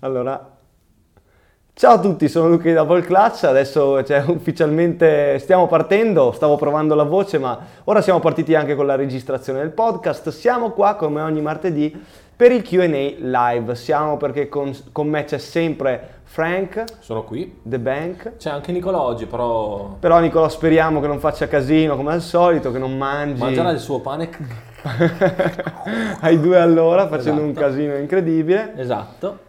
Allora, ciao a tutti, sono Luca di Double Clutch, adesso cioè, ufficialmente stiamo partendo, stavo provando la voce, ma ora siamo partiti anche con la registrazione del podcast. Siamo qua come ogni martedì per il QA live. Siamo perché con, con me c'è sempre Frank. Sono qui. The Bank. C'è anche Nicola oggi, però... Però Nicola speriamo che non faccia casino come al solito, che non mangi. Mangerà il suo pane. ai due all'ora facendo Esatto. un casino incredibile. Esatto.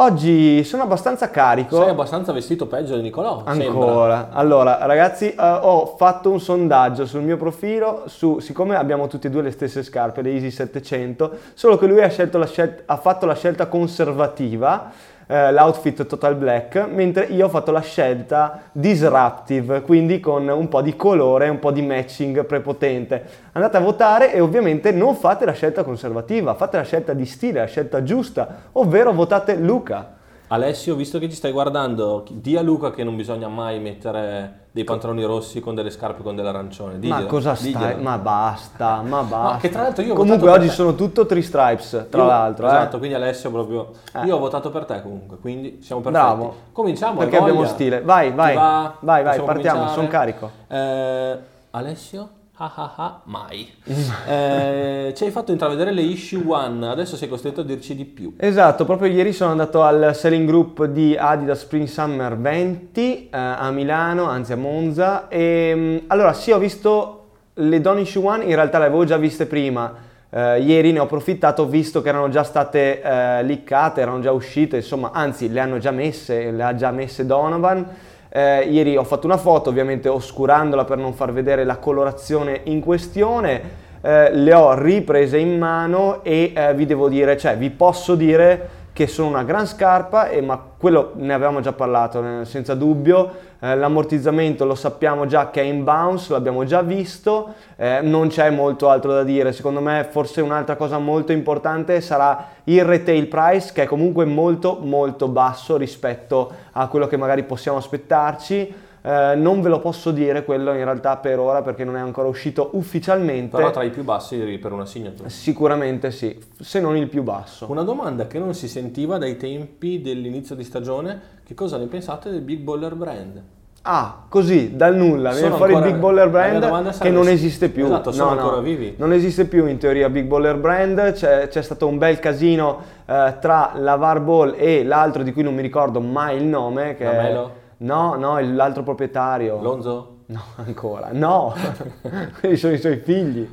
Oggi sono abbastanza carico. Sei abbastanza vestito peggio di Nicolò, sembra. Ancora. Allora, ragazzi, eh, ho fatto un sondaggio sul mio profilo su, siccome abbiamo tutti e due le stesse scarpe, le Easy 700, solo che lui ha, scel- ha fatto la scelta conservativa, eh, l'outfit total black, mentre io ho fatto la scelta disruptive, quindi con un po' di colore, un po' di matching prepotente. Andate a votare e ovviamente non fate la scelta conservativa, fate la scelta di stile, la scelta giusta, ovvero votate Luca. Alessio, visto che ci stai guardando, di a Luca che non bisogna mai mettere dei pantaloni rossi con delle scarpe con dell'arancione. Ma Diglielo, cosa stai? diglielo. Ma basta, ma basta. che tra l'altro io Comunque oggi sono tutto three stripes, tra Io- l'altro. eh. Esatto, quindi Alessio proprio... Eh. Io ho votato per te comunque, quindi siamo perfetti. Bravo. Cominciamo, Perché abbiamo stile. Vai, vai. va? Vai, vai, partiamo, cominciare? son carico. Eh, Alessio? Ah ah ah, mai. Eh, ci hai fatto intravedere le issue one, adesso sei costretto a dirci di più. Esatto, proprio ieri sono andato al selling group di Adidas Spring Summer 20 eh, a Milano, anzi a Monza. E, mh, allora, sì, ho visto le Don Issue One, in realtà le avevo già viste prima. Eh, ieri ne ho approfittato visto che erano già state eh, liccate, erano già uscite, insomma, anzi le hanno già messe, le ha già messe Donovan. Eh, ieri ho fatto una foto, ovviamente oscurandola per non far vedere la colorazione in questione. Eh, le ho riprese in mano e eh, vi devo dire, cioè vi posso dire che sono una gran scarpa, e, ma quello ne avevamo già parlato eh, senza dubbio. Eh, l'ammortizzamento lo sappiamo già che è in bounce, l'abbiamo già visto, eh, non c'è molto altro da dire. Secondo me, forse un'altra cosa molto importante sarà il retail price, che è comunque molto, molto basso rispetto a quello che magari possiamo aspettarci. Eh, non ve lo posso dire quello in realtà per ora perché non è ancora uscito ufficialmente. Però tra i più bassi per una signature. Sicuramente sì, se non il più basso. Una domanda che non si sentiva dai tempi dell'inizio di stagione, che cosa ne pensate del Big Baller Brand? Ah, così, dal nulla, viene Sono fuori ancora- il Big Baller Brand che non esiste più. Esatto, sono ancora vivi. Non esiste più in teoria Big Baller Brand, c'è, c'è stato un bel casino eh, tra la Ball e l'altro di cui non mi ricordo mai il nome. Che è- Lamelo? No, no, l'altro proprietario. Lonzo? No, ancora, no, quelli sono i suoi figli.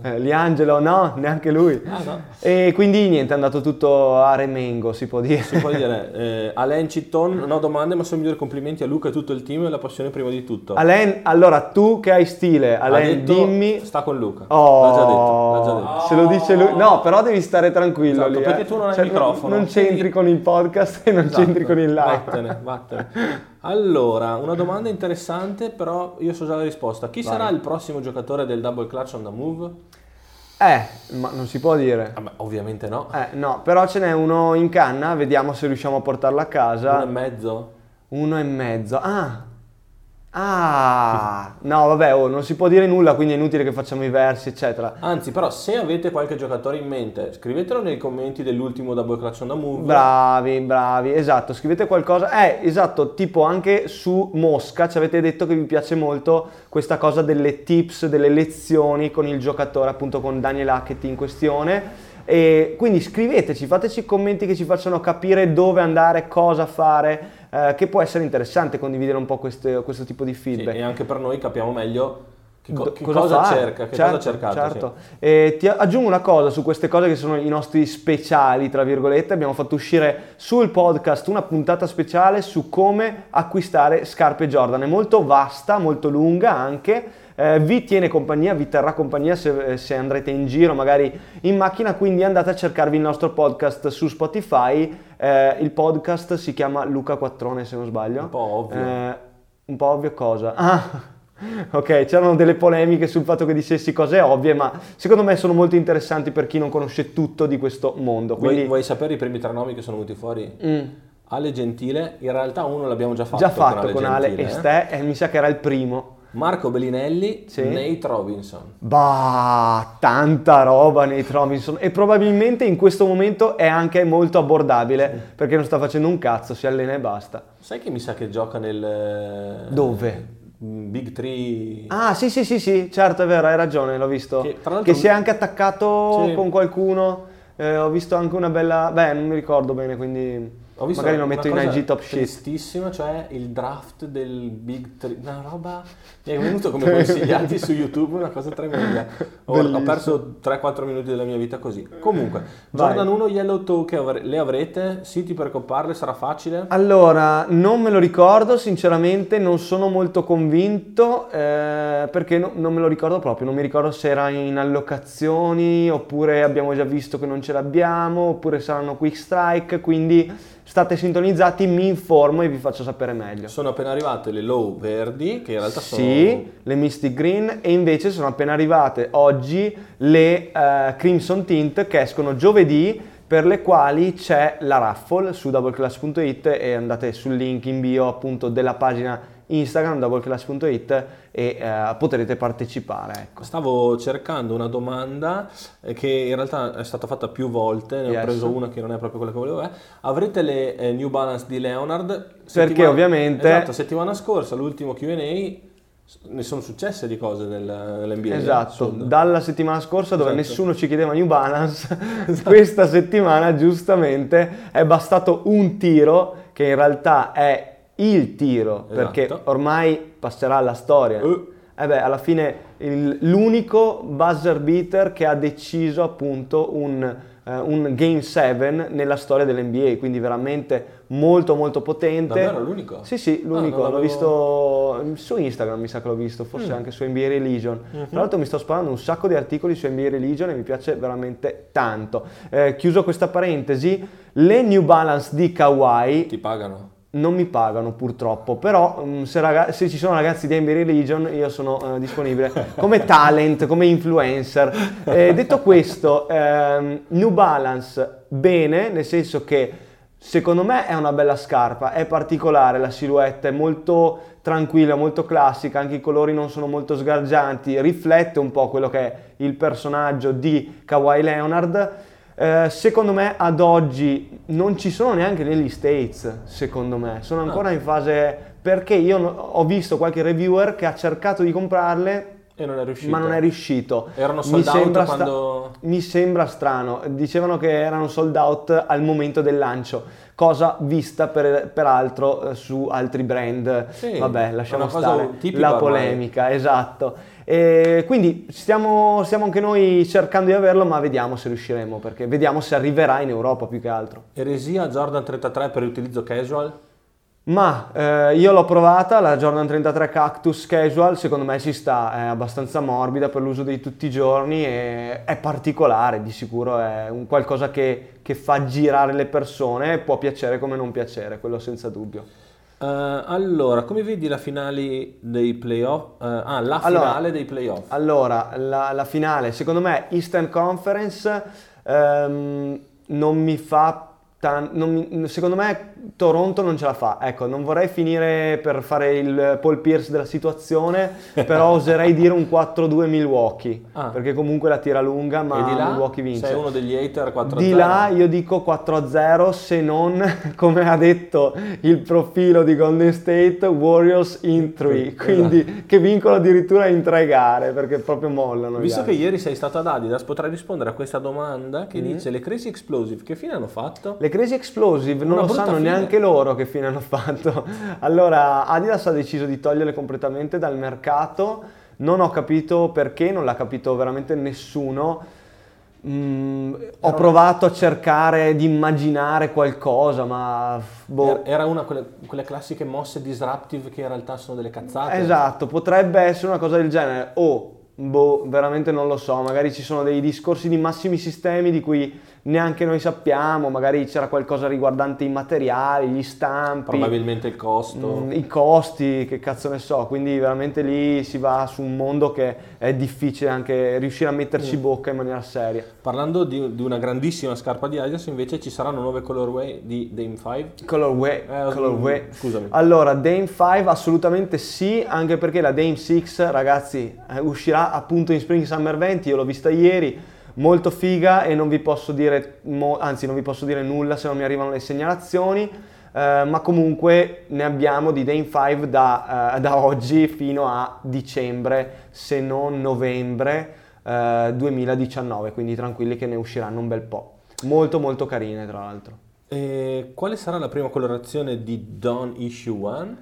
Eh, Liangelo, no, neanche lui. Ah no. E quindi niente, è andato tutto a remengo, si può dire. Si può dire, eh, Alain Citton, no domande, ma solo migliori complimenti a Luca e tutto il team e la passione prima di tutto. Alain, allora tu che hai stile, Alain, detto, dimmi. Sta con Luca. Oh, L'ha già detto, l'ha già detto. se lo dice lui. No, però devi stare tranquillo Esatto, lì, perché eh. tu non hai Cioè, il microfono, Non c'entri quindi- con il podcast e non Esatto. c'entri con il live. Vattene, vattene. Allora, una domanda interessante, però io so già la risposta. Chi Vai. sarà il prossimo giocatore del double clutch on the move? Eh, ma non si può dire. Vabbè, ovviamente no. Eh, no, però ce n'è uno in canna, vediamo se riusciamo a portarlo a Uno e casa. mezzo? Uno e mezzo. Ah! Ah! No, vabbè, oh, non si può dire nulla, quindi è inutile che facciamo i versi, eccetera. Anzi, però, se avete qualche giocatore in mente, scrivetelo nei commenti dell'ultimo double clutch on the move. Bravi, bravi, esatto, scrivete qualcosa. Eh, esatto, tipo anche su Mosca ci avete detto che vi piace molto questa cosa delle tips, delle lezioni con il giocatore, appunto con Daniel Hackett in questione. E quindi scriveteci, fateci commenti che ci facciano capire dove andare, cosa fare, eh, che può essere interessante condividere un po' queste- questo tipo di Sì, feedback. e anche per noi capiamo meglio che, co- che cosa, fare? cerca, che Certo, cosa cercate. certo. E ti aggiungo una cosa su queste cose che sono i nostri speciali, tra virgolette. Abbiamo fatto uscire sul podcast una puntata speciale su come acquistare scarpe Jordan. È molto vasta, molto lunga anche. Eh, vi tiene compagnia, vi terrà compagnia se, se andrete in giro, magari in macchina. Quindi andate a cercarvi il nostro podcast su Spotify. Eh, il podcast si chiama Luca Quattrone, se non sbaglio. Un po' ovvio. Eh, un po' ovvio cosa? Ah, ok, c'erano delle polemiche sul fatto che dicessi cose ovvie, ma secondo me sono molto interessanti per chi non conosce tutto di questo mondo. Vuoi, Quindi, vuoi sapere i primi tre nomi che sono venuti fuori? Mm, Ale Gentile, in realtà uno l'abbiamo già fatto, già fatto con Ale con Ale Gentile, e eh. Ste, e mi sa che era il primo. Marco Bellinelli, Sì. Nate Robinson. Bah, tanta roba Nate Robinson e probabilmente in questo momento è anche molto abbordabile perché non sta facendo un cazzo, si allena e basta. Sai che mi sa che gioca nel... eh, Dove? Big Tree. Ah, sì, sì, sì, sì, certo, è vero, hai ragione, l'ho visto. Che, Che, si è anche attaccato Sì. con qualcuno. eh, ho visto anche una bella... Beh, non mi ricordo bene, quindi Ho visto magari lo metto in IG top shit. Tristissima, cioè il draft del Big Tree. Una roba. Mi è venuto come consigliati su YouTube, una cosa tremenda. Ho, ho perso 3-4 minuti della mia vita così. Comunque, Vai. Jordan 1 Yellow Toe che avre- le avrete? Siti per copparle? Sarà facile? Allora, non me lo ricordo, sinceramente non sono molto convinto eh, perché no- non me lo ricordo proprio, non mi ricordo se era in allocazioni oppure abbiamo già visto che non ce l'abbiamo oppure saranno quick strike, quindi state sintonizzati, mi informo e vi faccio sapere meglio. Sono appena arrivate le low verdi, che in realtà sono. Sì, le Mystic Green e invece sono appena arrivate oggi le eh, Crimson Tint che escono giovedì per le quali c'è la raffle su doubleclass.it e andate sul link in bio appunto della pagina Instagram doubleclass.it e eh, potrete partecipare. Ecco. Stavo cercando una domanda eh, che in realtà è stata fatta più volte, ne Yes. ho preso una che non è proprio quella che volevo. eh. Avrete le eh, New Balance di Leonard? Perché ovviamente- Esatto, settimana scorsa, l'ultimo Q&A, ne sono successe di cose nel, nell'NBA. Esatto, assurdo. dalla settimana scorsa dove Esatto. nessuno ci chiedeva New Balance, questa settimana giustamente è bastato un tiro che in realtà è il tiro perché Esatto. ormai passerà alla storia. Eh. Eh beh, alla fine il- l'unico buzzer beater che ha deciso appunto un, eh, un Game 7 nella storia dell'NBA, quindi veramente molto molto potente. Davvero l'unico? Sì, sì, Ah, l'unico, non l'ho visto su Instagram, mi sa che l'ho visto, forse Mm. anche su NBA Religion. Mhm. Tra l'altro mi sto sparando un sacco di articoli su NBA Religion e mi piace veramente tanto. Eh, chiuso questa parentesi, le New Balance di Kawhi Ti pagano? Non mi pagano purtroppo, però mm, se, raga- se ci sono ragazzi di NBA Religion io sono eh, disponibile come talent, come influencer. Eh, detto questo, ehm, New Balance bene, nel senso che secondo me è una bella scarpa, è particolare, la silhouette è molto tranquilla, molto classica, anche i colori non sono molto sgargianti, riflette un po' quello che è il personaggio di Kawhi Leonard. Eh, secondo me ad oggi non ci sono neanche negli States, secondo me, sono ancora in fase perché io ho visto qualche reviewer che ha cercato di comprarle E non è riuscito. ma non è riuscito. Erano Mi sold out sembra sta- quando... mi sembra strano, dicevano che erano sold out al momento del lancio, cosa vista per- peraltro eh, su altri brand. Sì, Vabbè, lasciamo stare la ormai. polemica, esatto. E quindi stiamo, stiamo anche noi cercando di averlo, ma vediamo se riusciremo, perché vediamo se arriverà in Europa più che altro. Eresia Jordan 33 per utilizzo casual? Ma eh, io l'ho provata, la Jordan 33 Cactus Casual, secondo me ci sta, è abbastanza morbida per l'uso di tutti i giorni e è particolare, di sicuro è un qualcosa che, che fa girare le persone, può piacere come non piacere, quello senza dubbio. Eh, allora, come vedi la finale dei playoff? Eh, ah, la Allora- finale dei playoff. Allora, la, la finale, secondo me Eastern Conference ehm, non mi fa... tan- non mi- secondo me Toronto non ce la fa, ecco, non vorrei finire per fare il Paul Pierce della situazione, però oserei dire un 4-2 Milwaukee, Ah. perché comunque la tira lunga, ma Milwaukee vince. sei uno degli hater 4 Di là io dico 4-0 se non, come ha detto il profilo di Golden State, Warriors in 3, quindi che vincono addirittura in tre gare perché proprio mollano. Visto che ieri sei stato ad Adidas, potrai rispondere a questa domanda che dice le Crazy Explosive che fine hanno fatto? Le Crazy Explosive non Una lo sanno fine. Neanche loro che fine hanno fatto. Allora Adidas ha deciso di toglierle completamente dal mercato, non ho capito perché, non l'ha capito veramente nessuno. Mm, ho provato a cercare di immaginare qualcosa, ma boh. Er- Era una quelle, quelle classiche mosse disruptive che in realtà sono delle cazzate. Esatto, potrebbe essere una cosa del genere. O, boh, veramente non lo so, magari ci sono dei discorsi di massimi sistemi di cui neanche noi sappiamo, magari c'era qualcosa riguardante i materiali, gli stampi, Probabilmente il costo. mm, i costi, che cazzo ne so, quindi veramente lì si va su un mondo che è difficile anche riuscire a metterci bocca in maniera seria. Parlando di, di una grandissima scarpa di Adidas, invece ci saranno nuove colorway di Dame 5. Colorway, Eh, colorway. scusami. Allora, Dame 5 assolutamente sì, anche perché la Dame 6, ragazzi, eh, uscirà appunto in Spring Summer 20, io l'ho vista ieri, molto figa e non vi posso dire, mo- anzi non vi posso dire nulla se non mi arrivano le segnalazioni, eh, ma comunque ne abbiamo di Dame 5 da, eh, da oggi fino a dicembre, se non novembre eh, 2019, quindi tranquilli che ne usciranno un bel po'. Molto molto carine tra l'altro. E quale sarà la prima colorazione di Dawn Issue 1?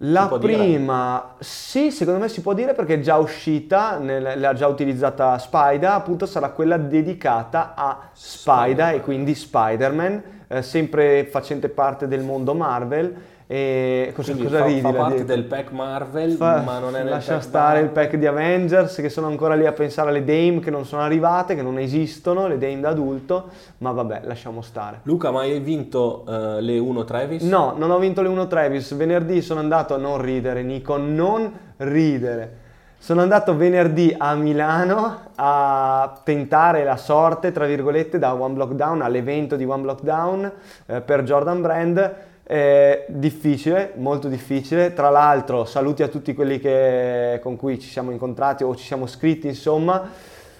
La può dire? prima, sì, secondo me si può dire perché è già uscita, nel- l'ha già utilizzata Spida, appunto sarà quella dedicata a Spida Spider-Man. e quindi Spider-Man, eh, sempre facente parte del mondo Marvel. E cosa, Quindi cosa fa, ridi fa parte dietro? del pack Marvel, Fa- ma non è nel lascia stare il Marvel. pack di Avengers che sono ancora lì a pensare alle Dame che non sono arrivate, che non esistono, le Dame da adulto, ma vabbè, lasciamo stare. Luca, ma hai vinto eh, le 1 Travis? No, non ho vinto le 1 Travis. Venerdì sono andato a non ridere, Nico, non ridere. Sono andato venerdì a Milano a tentare la sorte, tra virgolette, da One Block Down all'evento di One Block Down eh, per Jordan Brand. Eh, difficile, molto difficile. Tra l'altro, saluti a tutti quelli che- con cui ci siamo incontrati o ci siamo scritti, insomma.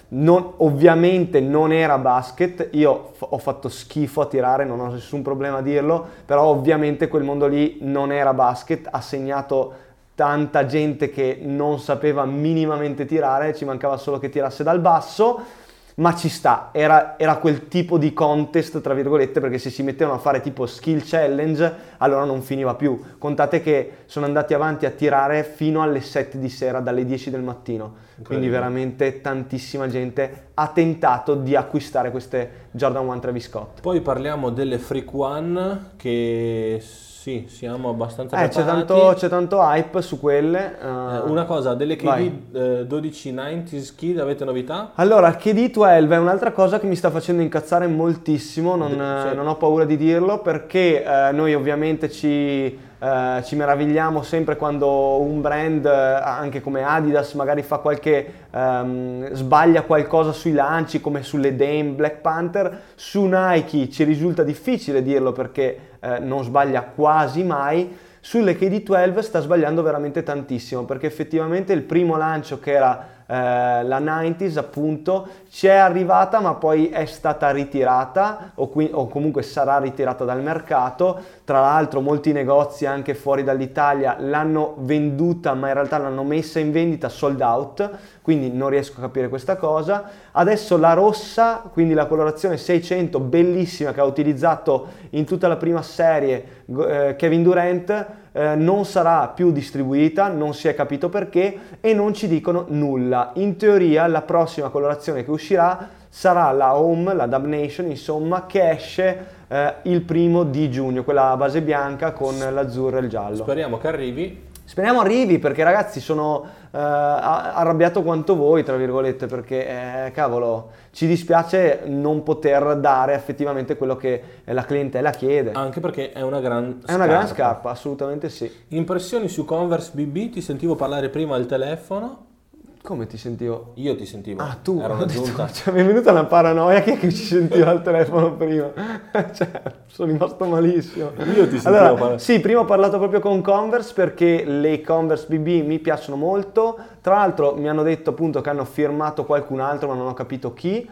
Non- ovviamente non era basket, io f- ho fatto schifo a tirare, non ho nessun problema a dirlo, però ovviamente quel mondo lì non era basket, ha segnato tanta gente che non sapeva minimamente tirare, ci mancava solo che tirasse dal basso, ma ci sta, era, era quel tipo di contest, tra virgolette, perché se si mettevano a fare tipo skill challenge, allora non finiva più. Contate che sono andati avanti a tirare fino alle 7 di sera, dalle 10 del mattino. Quindi veramente tantissima gente ha tentato di acquistare queste Jordan 1 Travis Scott. Poi parliamo delle Freak One, che sì, siamo abbastanza Eh, c'è tanto, c'è tanto hype su quelle. Eh, una cosa, delle vai. KD eh, 1290s Kid, avete novità? Allora, KD12 è un'altra cosa che mi sta facendo incazzare moltissimo, non, Sì. eh, non ho paura di dirlo, perché eh, noi ovviamente ci, eh, ci meravigliamo sempre quando un brand, eh, anche come Adidas, magari fa qualche, ehm, sbaglia qualcosa sui lanci, come sulle Dame Black Panther. Su Nike ci risulta difficile dirlo perché eh, non sbaglia quasi mai. Sulle KD12 sta sbagliando veramente tantissimo perché effettivamente il primo lancio che era eh, la 90s appunto ci è arrivata ma poi è stata ritirata o, qui- o comunque sarà ritirata dal mercato. Tra l'altro molti negozi anche fuori dall'Italia l'hanno venduta ma in realtà l'hanno messa in vendita sold out quindi non riesco a capire questa cosa. Adesso la rossa quindi la colorazione 600 bellissima che ha utilizzato in tutta la prima serie eh, Kevin Durant eh, non sarà più distribuita, non si è capito perché e non ci dicono nulla. In teoria la prossima colorazione che uscirà sarà la Home, la Damnation, insomma, che esce eh, il primo di giugno, quella base bianca con l'azzurro e il giallo. Speriamo che arrivi. Speriamo arrivi perché ragazzi sono arrabbiato quanto voi, tra virgolette, perché eh, cavolo, ci dispiace non poter dare effettivamente quello che eh, la clientela chiede. Anche perché è una gran È una gran scarpa, assolutamente sì. Impressioni su Converse BB, ti sentivo parlare prima al telefono. Come ti sentivo? Io ti sentivo. Ah, tu? Era detto, cioè, mi è venuta una paranoia che, che ci sentiva al telefono prima. cioè, sono rimasto malissimo. Io ti sentivo Allora, parlare. sì, prima ho parlato proprio con Converse perché le Converse BB mi piacciono molto. Tra l'altro mi hanno detto appunto che hanno firmato qualcun altro, ma non ho capito chi.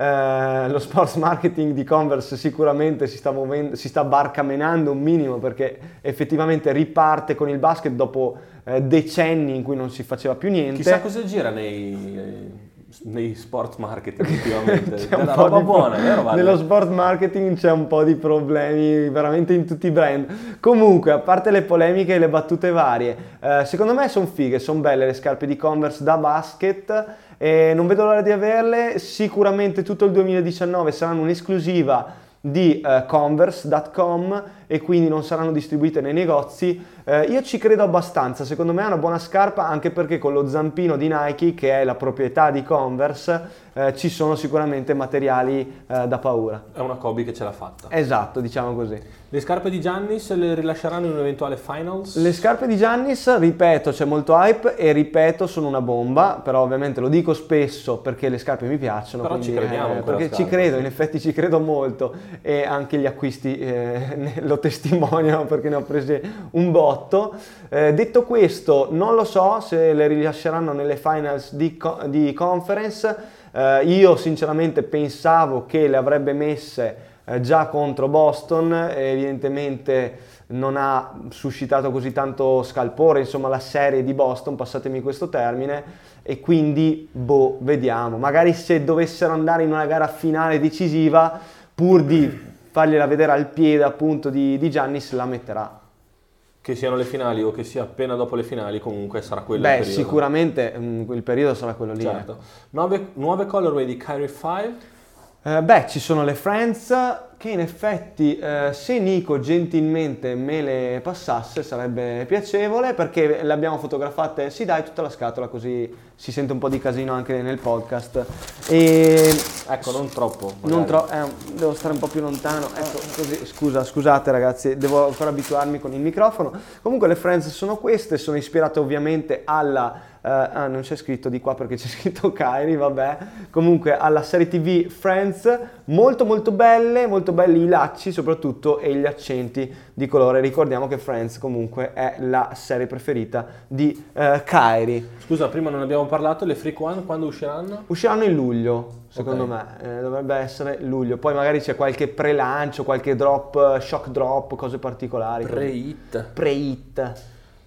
Eh, lo sports marketing di Converse sicuramente si sta, muovendo, si sta barcamenando un minimo perché effettivamente riparte con il basket dopo eh, decenni in cui non si faceva più niente. Chissà cosa gira nei, nei sport marketing ultimamente. C'è un Della po' roba di buona, vero? Vale? Nello sport marketing c'è un po' di problemi veramente in tutti i brand. Comunque, a parte le polemiche e le battute varie, eh, secondo me sono fighe, sono belle le scarpe di Converse da basket e non vedo l'ora di averle. Sicuramente tutto il 2019 saranno un'esclusiva di eh, converse.com e quindi non saranno distribuite nei negozi. Eh, io ci credo abbastanza, secondo me è una buona scarpa anche perché con lo zampino di Nike, che è la proprietà di Converse, eh, ci sono sicuramente materiali eh, da paura. È una Kobe che ce l'ha fatta. Esatto, diciamo così. Le scarpe di Giannis le rilasceranno in un eventuale finals? Le scarpe di Giannis, ripeto, c'è molto hype e ripeto, sono una bomba, però ovviamente lo dico spesso perché le scarpe mi piacciono. Però quindi, ci crediamo eh, perché scarpa, ci credo, sì. in effetti ci credo molto e anche gli acquisti eh, ne- testimoniano perché ne ho prese un botto. Eh, detto questo, non lo so se le rilasceranno nelle finals di, co- di conference. Eh, io sinceramente pensavo che le avrebbe messe eh, già contro Boston, evidentemente non ha suscitato così tanto scalpore, insomma la serie di Boston, passatemi questo termine, e quindi boh, vediamo. Magari se dovessero andare in una gara finale decisiva, pur di fargliela vedere al piede appunto di, di Giannis, la metterà. Che siano le finali o che sia appena dopo le finali, comunque sarà quello Beh, sicuramente mm, il periodo sarà quello lì. Certo. Nuove, nuove colorway di Kyrie 5. Eh, beh, ci sono le Friends che in effetti eh, se Nico gentilmente me le passasse sarebbe piacevole perché le abbiamo fotografate, sì dai tutta la scatola così si sente un po' di casino anche nel podcast. E Ecco, non troppo. non tro- eh, devo stare un po' più lontano, ecco così, scusa, scusate ragazzi, devo ancora abituarmi con il microfono. Comunque le Friends sono queste, sono ispirate ovviamente alla, eh, ah non c'è scritto di qua perché c'è scritto Kyrie, vabbè, comunque alla serie tv Friends, molto molto belle, molto belli i lacci soprattutto e gli accenti di colore. Ricordiamo che Friends comunque è la serie preferita di eh, Kyrie. Scusa, prima non abbiamo parlato, le Freak One quando usciranno? Usciranno in luglio, secondo Ok. me, Eh, dovrebbe essere luglio. Poi magari c'è qualche pre-lancio, qualche drop, eh, shock drop, cose particolari. Pre-hit. Pre-hit.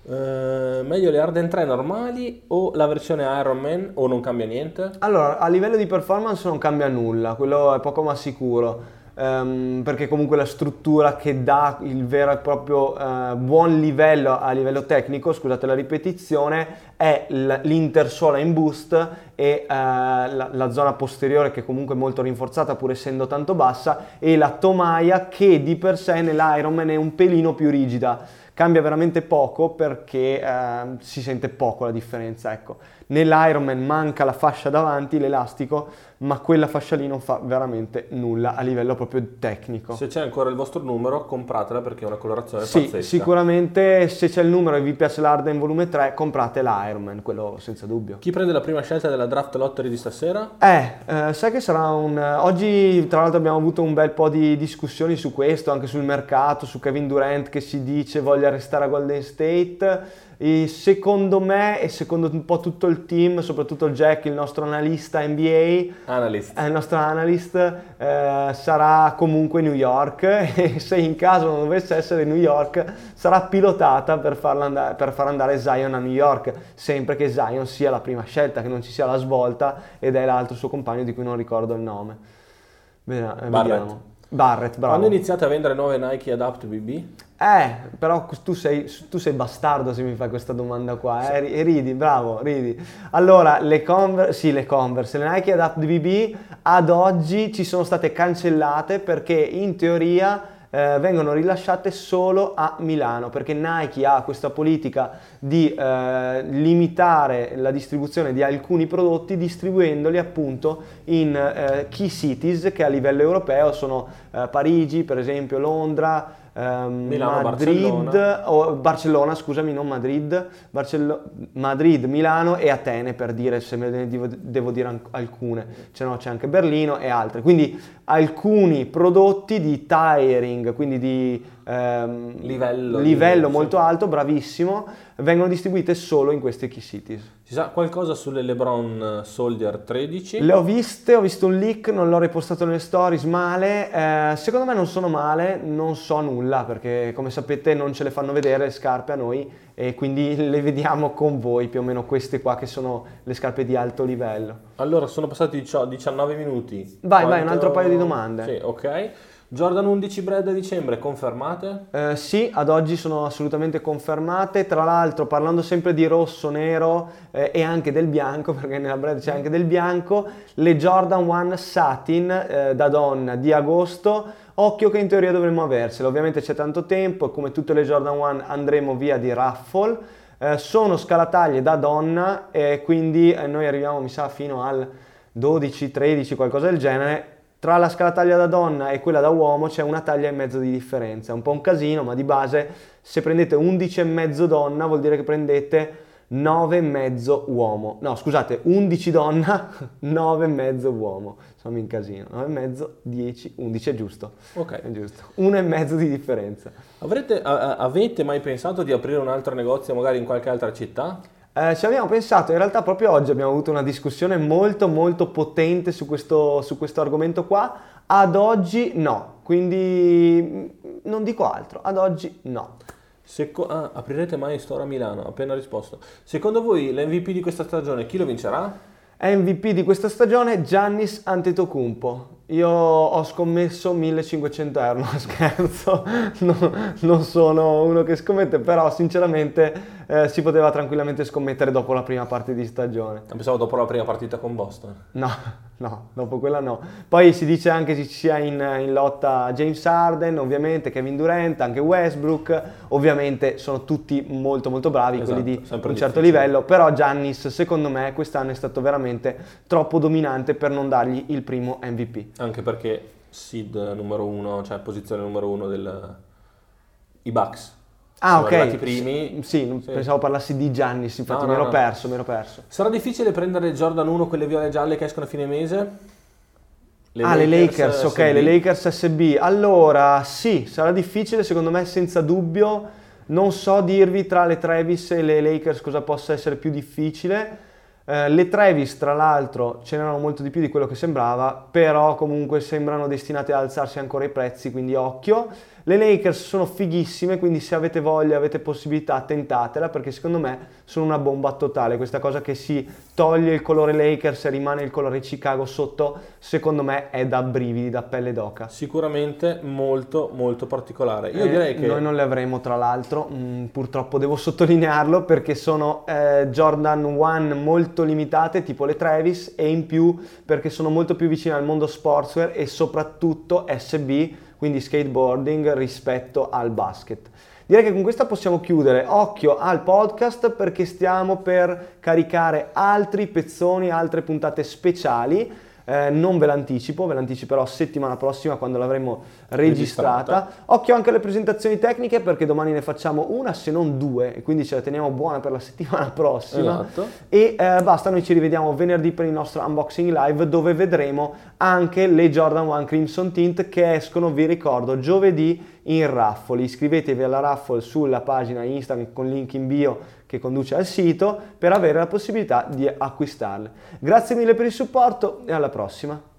Eh, meglio le Arden 3 normali o la versione Iron Man o non cambia niente? Allora, a livello di performance non cambia nulla, quello è poco ma sicuro. Ehm, perché comunque la struttura che dà il vero e proprio eh, buon livello a livello tecnico, scusate la ripetizione, è l- l'intersuola in boost e eh, la, la zona posteriore che comunque è molto rinforzata pur essendo tanto bassa e la tomaia che di per sé nell'Ironman è un pelino più rigida. Cambia veramente poco perché ehm, si sente poco la differenza, ecco. Nell'Ironman manca la fascia davanti, l'elastico, ma quella fascia lì non fa veramente nulla a livello proprio tecnico. Se c'è ancora il vostro numero, compratela perché è una colorazione Sì, pazzesca. sicuramente se c'è il numero e vi piace l'Arden volume 3, comprate l'Ironman, quello senza dubbio. Chi prende la prima scelta della draft lottery di stasera? Eh, eh, sai che sarà un... Oggi tra l'altro abbiamo avuto un bel po' di discussioni su questo, anche sul mercato, su Kevin Durant che si dice voglia restare a Golden State. E secondo me e secondo un po' tutto il team, soprattutto Jack, il nostro analista NBA, Analyst. eh, il nostro analyst eh, sarà comunque New York e se in caso non dovesse essere New York sarà pilotata per, farla andare- per far andare Zion a New York, sempre che Zion sia la prima scelta, che non ci sia la svolta ed è l'altro suo compagno di cui non ricordo il nome. Vediamo. eh, Barrett. vediamo. Barrett, bravo. Quando iniziate a vendere nuove Nike Adapt BB? Eh, però tu sei, tu sei bastardo se mi fai questa domanda qua, eh? E ridi, bravo, ridi. Allora, le Converse, sì, le Converse, le Nike Adapt BB ad oggi ci sono state cancellate perché in teoria eh, vengono rilasciate solo a Milano, perché Nike ha questa politica di eh, limitare la distribuzione di alcuni prodotti distribuendoli appunto in eh, key cities che a livello europeo sono eh, Parigi, per esempio Londra, ehm, Milano, Madrid, Barcellona. o Barcellona, scusami, non Madrid, Barcello- Madrid, Milano e Atene per dire se me ne devo, devo dire an- alcune, c'è, no, c'è anche Berlino e altre. Quindi alcuni prodotti di tiring, quindi di ehm, Livello livello sì. molto alto, bravissimo, vengono distribuite solo in queste key cities. Si sa qualcosa sulle LeBron Soldier 13? Le ho viste, ho visto un leak, non l'ho ripostato nelle stories male. Eh, secondo me non sono male, non so nulla perché come sapete non ce le fanno vedere le scarpe a noi e quindi le vediamo con voi più o meno queste qua che sono le scarpe di alto livello. Allora, sono passati dicio- 19 minuti. Vai, vai, un altro paio di domande. Sì, ok. Jordan 11 Bread a dicembre, confermate? Eh, sì, ad oggi sono assolutamente confermate. Tra l'altro, parlando sempre di rosso, nero eh, e anche del bianco, perché nella brand c'è anche del bianco, le Jordan 1 Satin eh, da donna di agosto occhio che in teoria dovremmo aversile. Ovviamente c'è tanto tempo e come tutte le Jordan 1 andremo via di raffle. Eh, sono scalataglie da donna e quindi eh, noi arriviamo mi sa fino al 12, 13, qualcosa del genere. Tra la scalataglia da donna e quella da uomo c'è una taglia e mezzo di differenza. È un po' un casino, ma di base se prendete 11 e mezzo donna vuol dire che prendete 9,5 uomo. No, scusate, 11 donna, 9,5 uomo. Sono in casino. 9,5, 10, 11 è giusto. Ok. È giusto. 1,5 di differenza. Avrete, a- avete mai pensato di aprire un altro negozio magari in qualche altra città? Eh, ci abbiamo pensato, in realtà proprio oggi abbiamo avuto una discussione molto molto potente su questo, su questo argomento qua. Ad oggi no, quindi mm, non dico altro, ad oggi no. Seco- ah, aprirete mai store a Milano? Appena risposto. Secondo voi l'MVP di questa stagione chi lo vincerà? MVP di questa stagione Giannis Antetokounmpo. Io ho scommesso 1500 euro, no scherzo, no, non sono uno che scommette, però sinceramente eh, si poteva tranquillamente scommettere dopo la prima parte di stagione. Pensavo dopo la prima partita con Boston. No, no, dopo quella no. Poi si dice anche che ci sia in, in lotta James Harden, ovviamente Kevin Durant, anche Westbrook, ovviamente sono tutti molto molto bravi, Esatto, quelli di un certo difficile. livello, però Giannis secondo me quest'anno è stato veramente troppo dominante per non dargli il primo MVP. Anche perché seed numero uno, cioè posizione numero uno del... I Bucks. Ah, Sono ok. arrivati i primi. S- Sì, Sì. pensavo parlassi di Giannis, infatti No, mi no, ero no. perso, mi ero perso. Sarà difficile prendere Jordan 1, quelle viole gialle che escono a fine mese? ah, le Lakers, ok, SB? le Lakers SB. Allora, sì, sarà difficile, secondo me senza dubbio. Non so dirvi tra le Travis e le Lakers cosa possa essere più difficile. Eh, le Travis, tra l'altro, ce n'erano molto di più di quello che sembrava, però comunque sembrano destinate ad alzarsi ancora i prezzi, quindi occhio. Le Lakers sono fighissime, quindi se avete voglia, avete possibilità, tentatela, perché secondo me sono una bomba totale. Questa cosa che si toglie il colore Lakers e rimane il colore Chicago sotto, secondo me è da brividi, da pelle d'oca. Sicuramente molto molto particolare. Io Eh, direi che... Noi non le avremo tra l'altro, mm, purtroppo devo sottolinearlo perché sono eh, Jordan 1 molto limitate, tipo le Travis, e in più perché sono molto più vicine al mondo sportswear e soprattutto SB, quindi skateboarding rispetto al basket. Direi che con questa possiamo chiudere. Occhio al podcast perché stiamo per caricare altri pezzoni, altre puntate speciali. Eh, non ve l'anticipo, ve l'anticiperò settimana prossima quando l'avremo registrata. Registrata. Occhio anche alle presentazioni tecniche perché domani ne facciamo una se non due e quindi ce la teniamo buona per la settimana prossima. Esatto. E eh, basta, noi ci rivediamo venerdì per il nostro unboxing live dove vedremo anche le Jordan 1 Crimson Tint che escono, vi ricordo, giovedì in raffoli. Iscrivetevi alla raffle sulla pagina Instagram con link in bio che conduce al sito per avere la possibilità di acquistarle. Grazie mille per il supporto e alla prossima.